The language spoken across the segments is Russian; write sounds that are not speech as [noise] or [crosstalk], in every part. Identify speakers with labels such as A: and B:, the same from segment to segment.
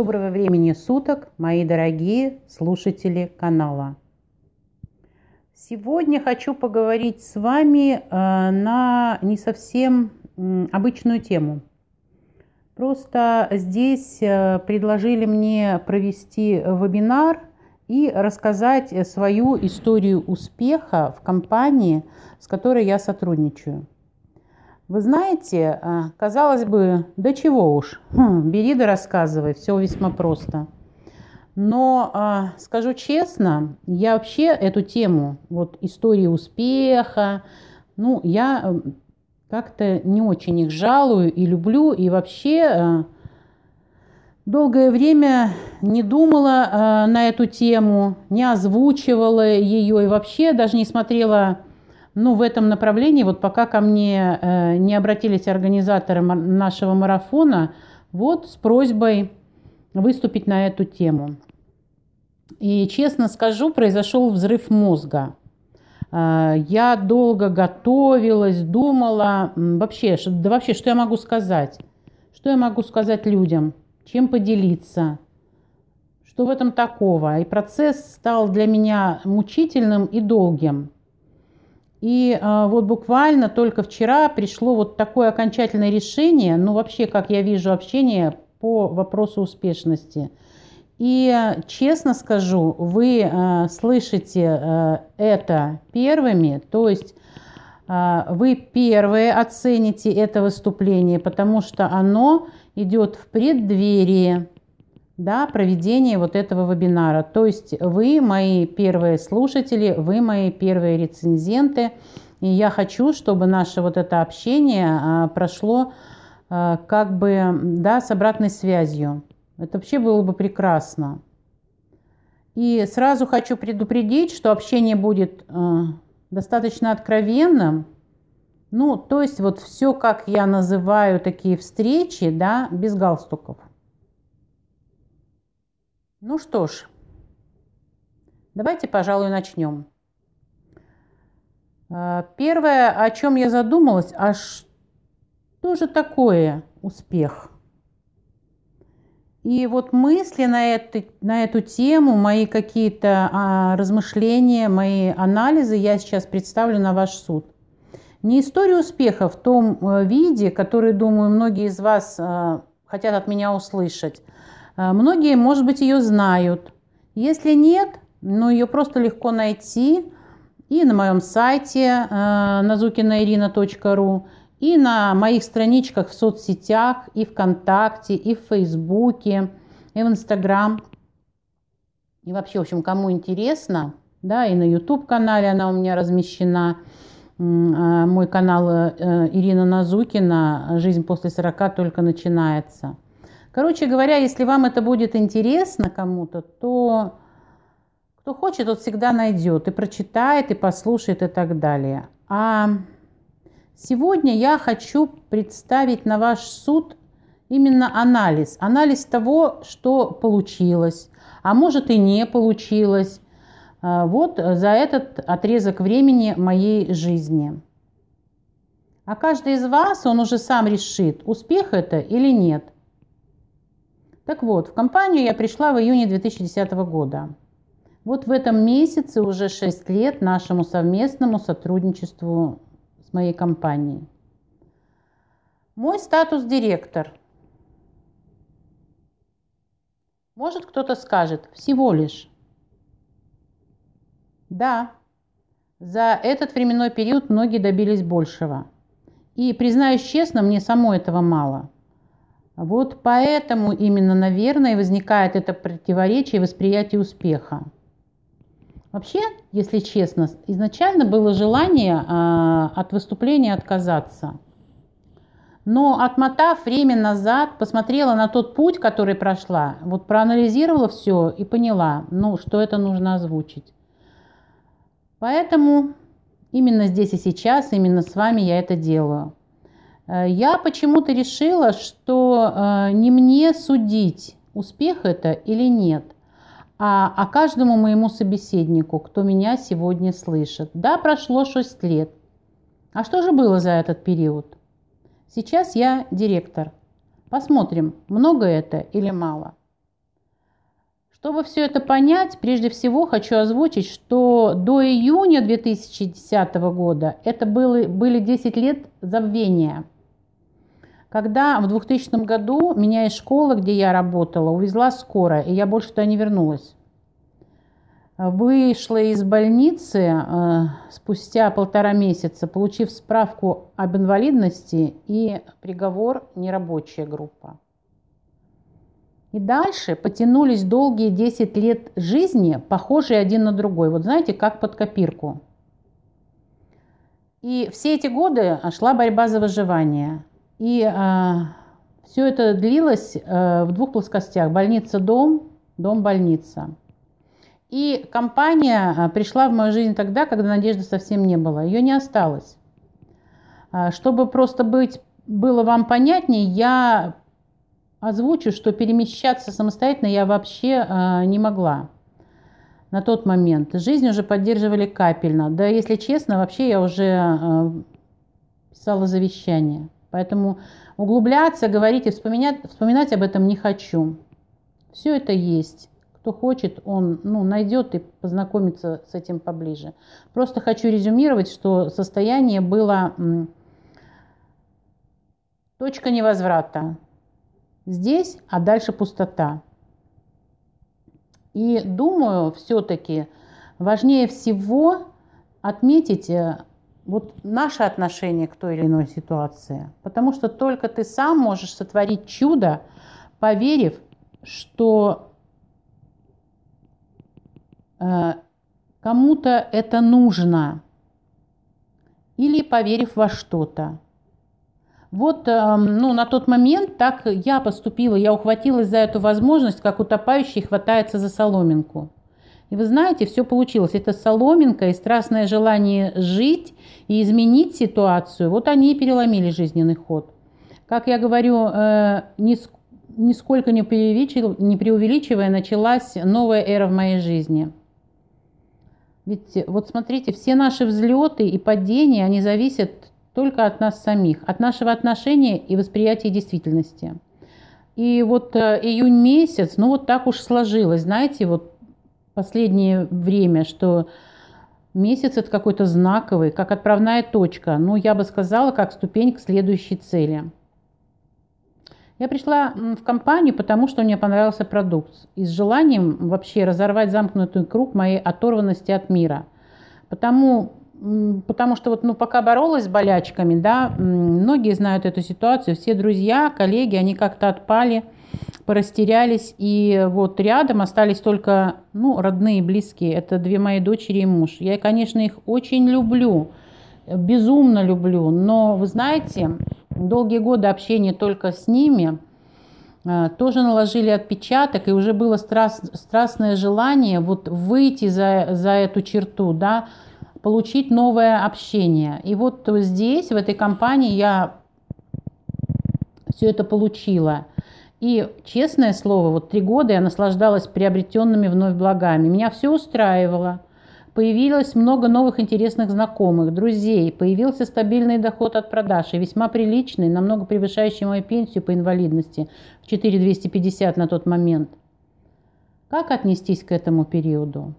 A: Доброго времени суток, мои дорогие слушатели канала. Сегодня хочу поговорить с вами э, на не совсем обычную тему. Просто здесь э, предложили мне провести вебинар и рассказать свою историю успеха в компании, с которой я сотрудничаю. Вы знаете, э, казалось бы, да чего уж, хм, бери да рассказывай, все весьма просто. Но э, скажу честно, я вообще эту тему, вот истории успеха, ну, я как-то не очень их жалую и люблю, и вообще долгое время не думала на эту тему, не озвучивала ее и вообще даже не смотрела ну, в этом направлении, вот пока ко мне э, не обратились организаторы нашего марафона, вот с просьбой выступить на эту тему. И честно скажу, произошел взрыв мозга. Э, я долго готовилась, думала, вообще, да вообще, что я могу сказать? Что я могу сказать людям? Чем поделиться? Что в этом такого? И процесс стал для меня мучительным и долгим. И а, вот буквально только вчера пришло вот такое окончательное решение, ну вообще, как я вижу общение по вопросу успешности. И честно скажу, вы а, слышите а, это первыми, то есть а, вы первые оцените это выступление, потому что оно идет в преддверии да, проведения вот этого вебинара. То есть вы мои первые слушатели, вы мои первые рецензенты, и я хочу, чтобы наше вот это общение а, прошло а, как бы да, с обратной связью. Это вообще было бы прекрасно. И сразу хочу предупредить, что общение будет э, достаточно откровенным. Ну, то есть вот все, как я называю такие встречи, да, без галстуков. Ну что ж, давайте, пожалуй, начнем. А, первое, о чем я задумалась, а что же такое успех? И вот мысли на эту, на эту тему, мои какие-то а, размышления, мои анализы я сейчас представлю на ваш суд. Не история успеха в том э, виде, который, думаю, многие из вас а, хотят от меня услышать, многие, может быть, ее знают. Если нет, ну, ее просто легко найти и на моем сайте а, назукинаирина.ру, и на моих страничках в соцсетях, и ВКонтакте, и в Фейсбуке, и в Инстаграм. И вообще, в общем, кому интересно, да, и на YouTube-канале она у меня размещена. А, мой канал э, Ирина Назукина «Жизнь после 40 только начинается». Короче говоря, если вам это будет интересно кому-то, то кто хочет, тот всегда найдет и прочитает, и послушает, и так далее. А сегодня я хочу представить на ваш суд именно анализ. Анализ того, что получилось, а может и не получилось. А, вот за этот отрезок времени моей жизни. А каждый из вас, он уже сам решит, успех это или нет – так вот, в компанию я пришла в июне 2010 года. Вот в этом месяце уже 6 лет нашему совместному сотрудничеству с моей компанией. Мой статус директор. Может кто-то скажет, всего лишь. Да, за этот временной период многие добились большего. И, признаюсь честно, мне самой этого мало – вот поэтому именно, наверное, возникает это противоречие восприятия успеха. Вообще, если честно, изначально было желание э, от выступления отказаться. Но отмотав время назад, посмотрела на тот путь, который прошла, вот проанализировала все и поняла, ну, что это нужно озвучить. Поэтому именно здесь и сейчас, именно с вами я это делаю. Э, я почему-то решила, что э, не мне судить, успех это или нет, а, а каждому моему собеседнику, кто меня сегодня слышит. Да, прошло 6 лет. А что же было за этот период? Сейчас я директор. Посмотрим, много это или мало. Чтобы все это понять, прежде всего хочу озвучить, что до июня 2010 года это было, были 10 лет забвения. Когда в 2000 году меня из школы, где я работала, увезла скорая, и я больше туда не вернулась. Вышла из больницы э, спустя полтора месяца, получив справку об инвалидности и приговор «нерабочая группа». И дальше потянулись долгие 10 лет жизни, похожие один на другой. Вот знаете, как под копирку. И все эти годы шла борьба за выживание. И э, все это длилось э, в двух плоскостях. Больница-дом, дом-больница. И компания а, пришла в мою жизнь тогда, когда надежды совсем не было. Ее не осталось. А, чтобы просто быть, было вам понятнее, я озвучу, что перемещаться самостоятельно я вообще а, не могла на тот момент. Жизнь уже поддерживали капельно. Да, если честно, вообще я уже писала завещание. Поэтому углубляться, говорить и вспоминать, вспоминать об этом не хочу. Все это есть. Кто хочет, он ну, найдет и познакомится с этим поближе. Просто хочу резюмировать, что состояние было точка невозврата. Здесь, а дальше пустота. И думаю, все-таки важнее всего отметить э, вот наше отношение к той или иной ситуации. Потому что только ты сам можешь сотворить чудо, поверив, что Э, кому-то это нужно или поверив во что-то. Вот эм, ну, на тот момент так я поступила, я ухватилась за эту возможность, как утопающий хватается за соломинку. И вы знаете, все получилось. Это соломинка и страстное желание жить и изменить ситуацию, вот они и переломили жизненный ход. Как я говорю, э, нисколько не преувеличивая, началась новая эра в моей жизни – ведь э, вот смотрите, все наши взлеты и падения, они зависят только от нас самих, от нашего отношения и восприятия действительности. И вот э, июнь месяц, ну вот так уж сложилось, знаете, вот последнее время, что месяц это какой-то знаковый, как отправная точка, ну я бы сказала, как ступень к следующей цели – я пришла в компанию, потому что мне понравился продукт. И с желанием вообще разорвать замкнутый круг моей оторванности от мира. Потому, потому что вот, ну, пока боролась с болячками, да, многие знают эту ситуацию, все друзья, коллеги, они как-то отпали, порастерялись, и вот рядом остались только, ну, родные, близкие, это две мои дочери и муж. Я, конечно, их очень люблю, безумно люблю, но, вы знаете, долгие годы общения только с ними э, тоже наложили отпечаток, и уже было страст, страстное желание вот выйти за, за эту черту, да, получить новое общение. И вот здесь, в этой компании, я все это получила. И, честное слово, вот три года я наслаждалась приобретенными вновь благами. Меня все устраивало – Появилось много новых интересных знакомых, друзей, появился стабильный доход от продаж и весьма приличный, намного превышающий мою пенсию по инвалидности в 4250 на тот момент. Как отнестись к этому периоду?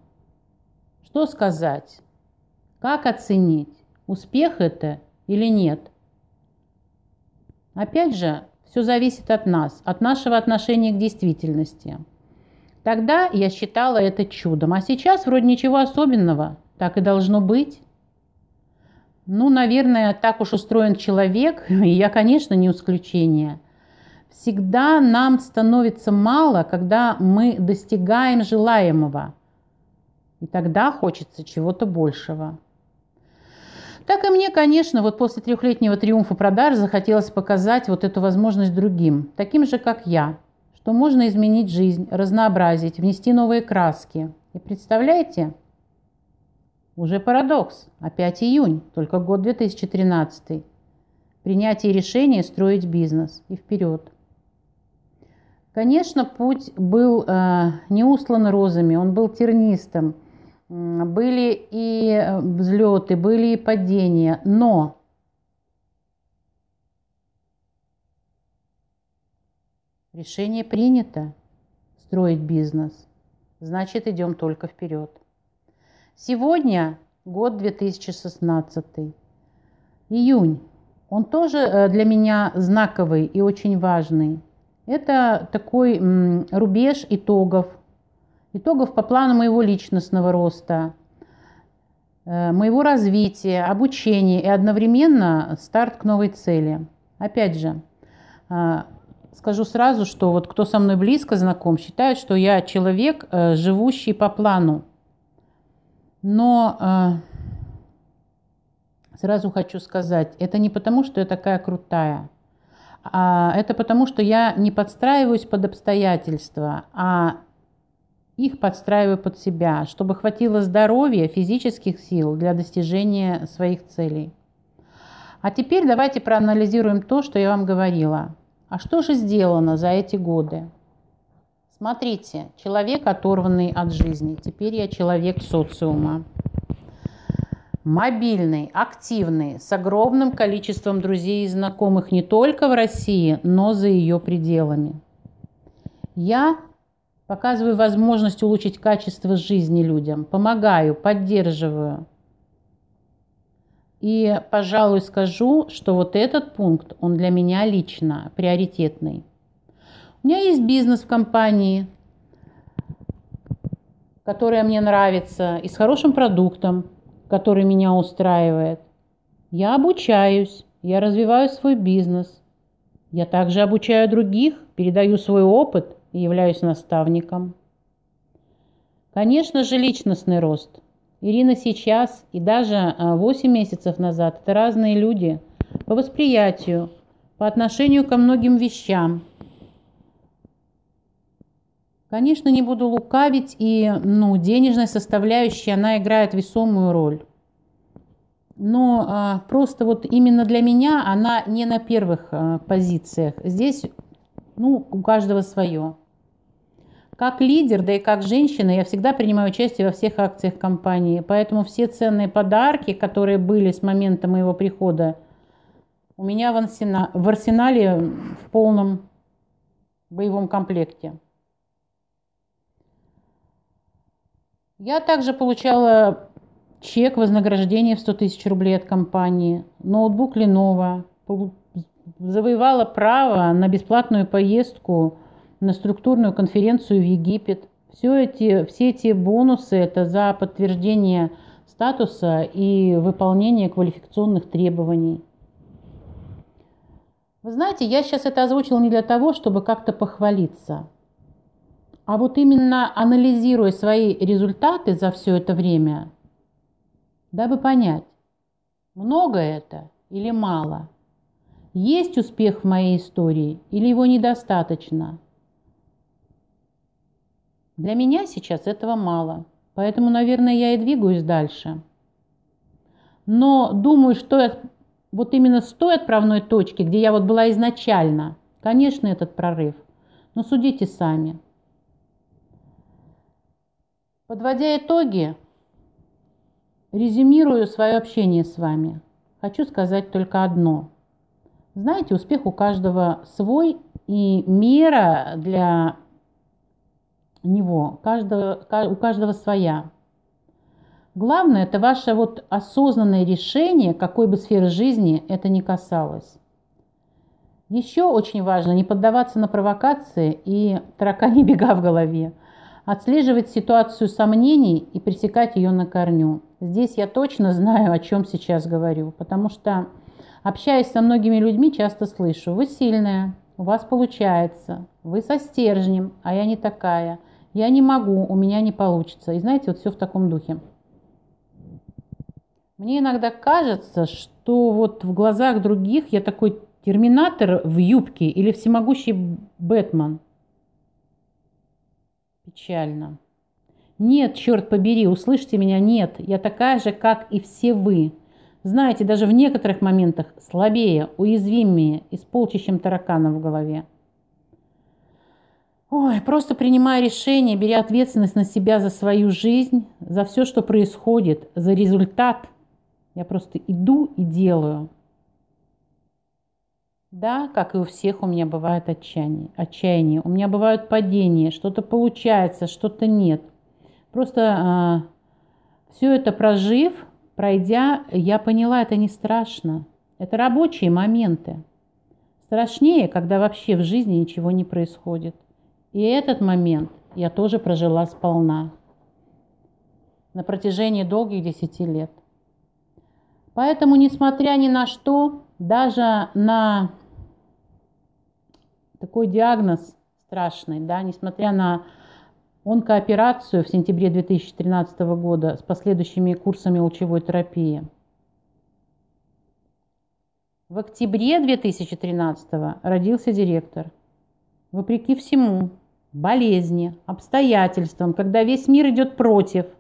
A: Что сказать? Как оценить? Успех это или нет? Опять же, все зависит от нас, от нашего отношения к действительности – Тогда я считала это чудом, а сейчас вроде ничего особенного, так и должно быть. Ну, наверное, так уж устроен человек, [laughs] и я, конечно, не исключение. Всегда нам становится мало, когда мы достигаем желаемого. И тогда хочется чего-то большего. Так и мне, конечно, вот после трехлетнего триумфа продаж захотелось показать вот эту возможность другим, таким же, как я – что можно изменить жизнь, разнообразить, внести новые краски. И представляете, уже парадокс. Опять июнь, только год 2013. Принятие решения строить бизнес. И вперед. Конечно, путь был э, не услан розами, он был тернистым. Были и э, взлеты, были и падения, но Решение принято строить бизнес. значит идем только вперед. Сегодня год 2016. Июнь. Он тоже э, для меня знаковый и очень важный. Это такой рубеж итогов. Итогов по плану моего личностного роста, э, моего развития, обучения и одновременно старт к новой цели. Опять же, э, скажу сразу, что вот кто со мной близко знаком, считает, что я человек, живущий по плану. Но Сразу хочу сказать, это не потому, что я такая крутая, а это потому, что я не подстраиваюсь под обстоятельства, а их подстраиваю под себя, чтобы хватило здоровья, физических сил для достижения своих целей. А теперь давайте проанализируем то, что я вам говорила. А что же сделано за эти годы? Смотрите, человек, оторванный от жизни. Теперь я человек социума мобильный, активный, с огромным количеством друзей и знакомых не только в России, но за ее пределами. Я показываю возможность улучшить качество жизни людям, помогаю, поддерживаю. И, пожалуй, скажу, что вот этот пункт, он для меня лично приоритетный. У меня есть бизнес в компании, которая мне нравится, и с хорошим продуктом, который меня устраивает. Я обучаюсь, я развиваю свой бизнес. Я также обучаю других, передаю свой опыт и являюсь наставником. Конечно же, личностный рост. Ирина сейчас и даже 8 а, месяцев назад – это разные люди по восприятию, по отношению ко многим вещам. Конечно, не буду лукавить, и ну, денежная составляющая, она играет весомую роль. Но а, просто вот именно для меня она не на первых а, позициях. Здесь ну, у каждого свое. Как лидер, да и как женщина, я всегда принимаю участие во всех акциях компании. Поэтому все ценные подарки, которые были с момента моего прихода, у меня в, арсенале, в арсенале в полном боевом комплекте. Я также получала чек вознаграждения в 100 тысяч рублей от компании, ноутбук Lenovo, завоевала право на бесплатную поездку на структурную конференцию в Египет. Все эти, все эти бонусы – это за подтверждение статуса и выполнение квалификационных требований. Вы знаете, я сейчас это озвучила не для того, чтобы как-то похвалиться – а вот именно анализируя свои результаты за все это время, дабы понять, много это или мало, есть успех в моей истории или его недостаточно. Для меня сейчас этого мало, поэтому, наверное, я и двигаюсь дальше. Но думаю, что вот именно с той отправной точки, где я вот была изначально, конечно, этот прорыв. Но судите сами – Подводя итоги, резюмирую свое общение с вами. Хочу сказать только одно. Знаете, успех у каждого свой, и мера для него каждого, у каждого своя. Главное – это ваше вот осознанное решение, какой бы сферы жизни это ни касалось. Еще очень важно не поддаваться на провокации и таракани бега в голове – отслеживать ситуацию сомнений и пресекать ее на корню. Здесь я точно знаю, о чем сейчас говорю, потому что, общаясь со многими людьми, часто слышу, вы сильная, у вас получается, вы со стержнем, а я не такая, я не могу, у меня не получится. И знаете, вот все в таком духе. Мне иногда кажется, что вот в глазах других я такой терминатор в юбке или всемогущий Бэтмен – Печально. Нет, черт побери, услышьте меня, нет. Я такая же, как и все вы. Знаете, даже в некоторых моментах слабее, уязвимее и с полчищем тараканов в голове. Ой, просто принимая решение, беря ответственность на себя за свою жизнь, за все, что происходит, за результат, я просто иду и делаю – да, как и у всех, у меня бывает отчаяние. отчаяние. У меня бывают падения, что-то получается, что-то нет. Просто э, все это прожив, пройдя, я поняла, это не страшно. Это рабочие моменты. Страшнее, когда вообще в жизни ничего не происходит. И этот момент я тоже прожила сполна на протяжении долгих десяти лет. Поэтому, несмотря ни на что, даже на такой диагноз страшный, да, несмотря на онкооперацию в сентябре 2013 года с последующими курсами лучевой терапии. В октябре 2013 родился директор. Вопреки всему, болезни, обстоятельствам, когда весь мир идет против –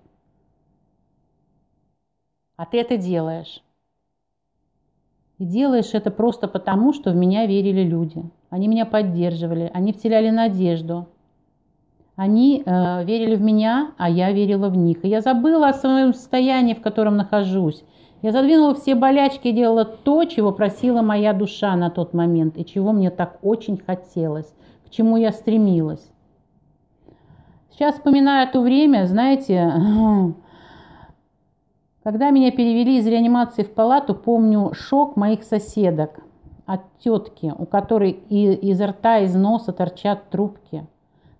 A: а ты это делаешь. И делаешь это просто потому, что в меня верили люди. Они меня поддерживали, они вселяли надежду. Они э, верили в меня, а я верила в них. И я забыла о своем состоянии, в котором нахожусь. Я задвинула все болячки и делала то, чего просила моя душа на тот момент, и чего мне так очень хотелось, к чему я стремилась. Сейчас, вспоминая то время, знаете, [clears throat] Когда меня перевели из реанимации в палату, помню шок моих соседок от тетки, у которой из рта, из носа торчат трубки,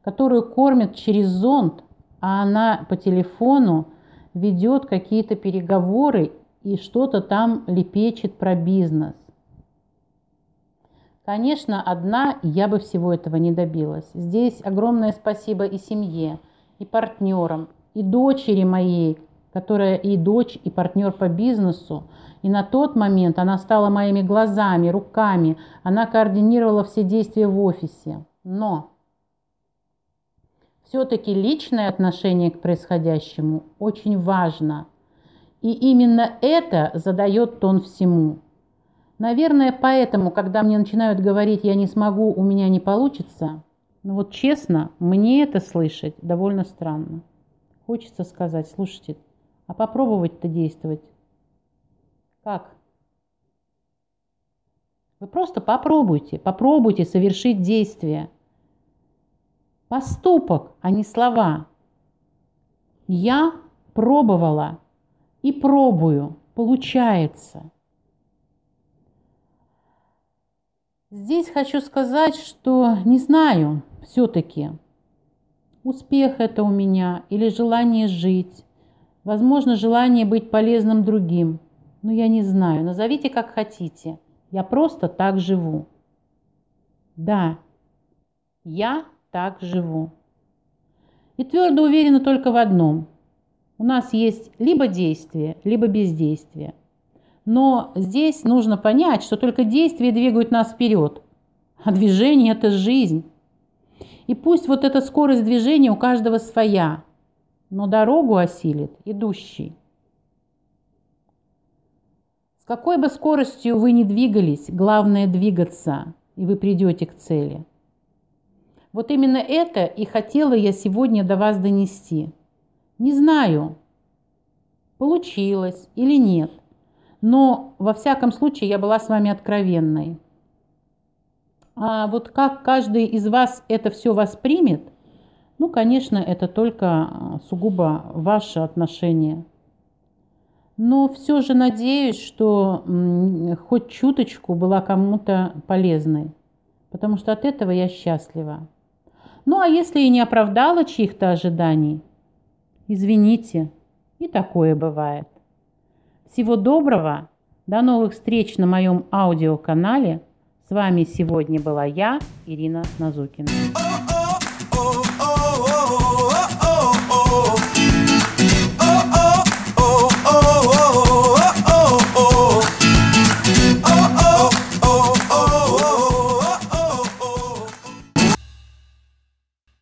A: которую кормят через зонт, а она по телефону ведет какие-то переговоры и что-то там лепечет про бизнес. Конечно, одна я бы всего этого не добилась. Здесь огромное спасибо и семье, и партнерам, и дочери моей, которая и дочь, и партнер по бизнесу. И на тот момент она стала моими глазами, руками. Она координировала все действия в офисе. Но все-таки личное отношение к происходящему очень важно. И именно это задает тон всему. Наверное, поэтому, когда мне начинают говорить «я не смогу, у меня не получится», ну вот честно, мне это слышать довольно странно. Хочется сказать, слушайте, а попробовать-то действовать. Как? Вы просто попробуйте, попробуйте совершить действие. Поступок, а не слова. Я пробовала и пробую. Получается. Здесь хочу сказать, что не знаю все-таки, успех это у меня или желание жить, Возможно, желание быть полезным другим. Но я не знаю. Назовите как хотите. Я просто так живу. Да, я так живу. И твердо уверена только в одном. У нас есть либо действие, либо бездействие. Но здесь нужно понять, что только действия двигают нас вперед, а движение – это жизнь. И пусть вот эта скорость движения у каждого своя, но дорогу осилит идущий. С какой бы скоростью вы ни двигались, главное двигаться, и вы придете к цели. Вот именно это и хотела я сегодня до вас донести. Не знаю, получилось или нет, но во всяком случае я была с вами откровенной. А вот как каждый из вас это все воспримет – ну, конечно, это только а, сугубо ваше отношение. Но все же надеюсь, что хоть чуточку была кому-то полезной, потому что от этого я счастлива. Ну а если и не оправдала чьих-то ожиданий, извините, и такое бывает. Всего доброго, до новых встреч на моем аудиоканале. С вами сегодня была я, Ирина Назукина.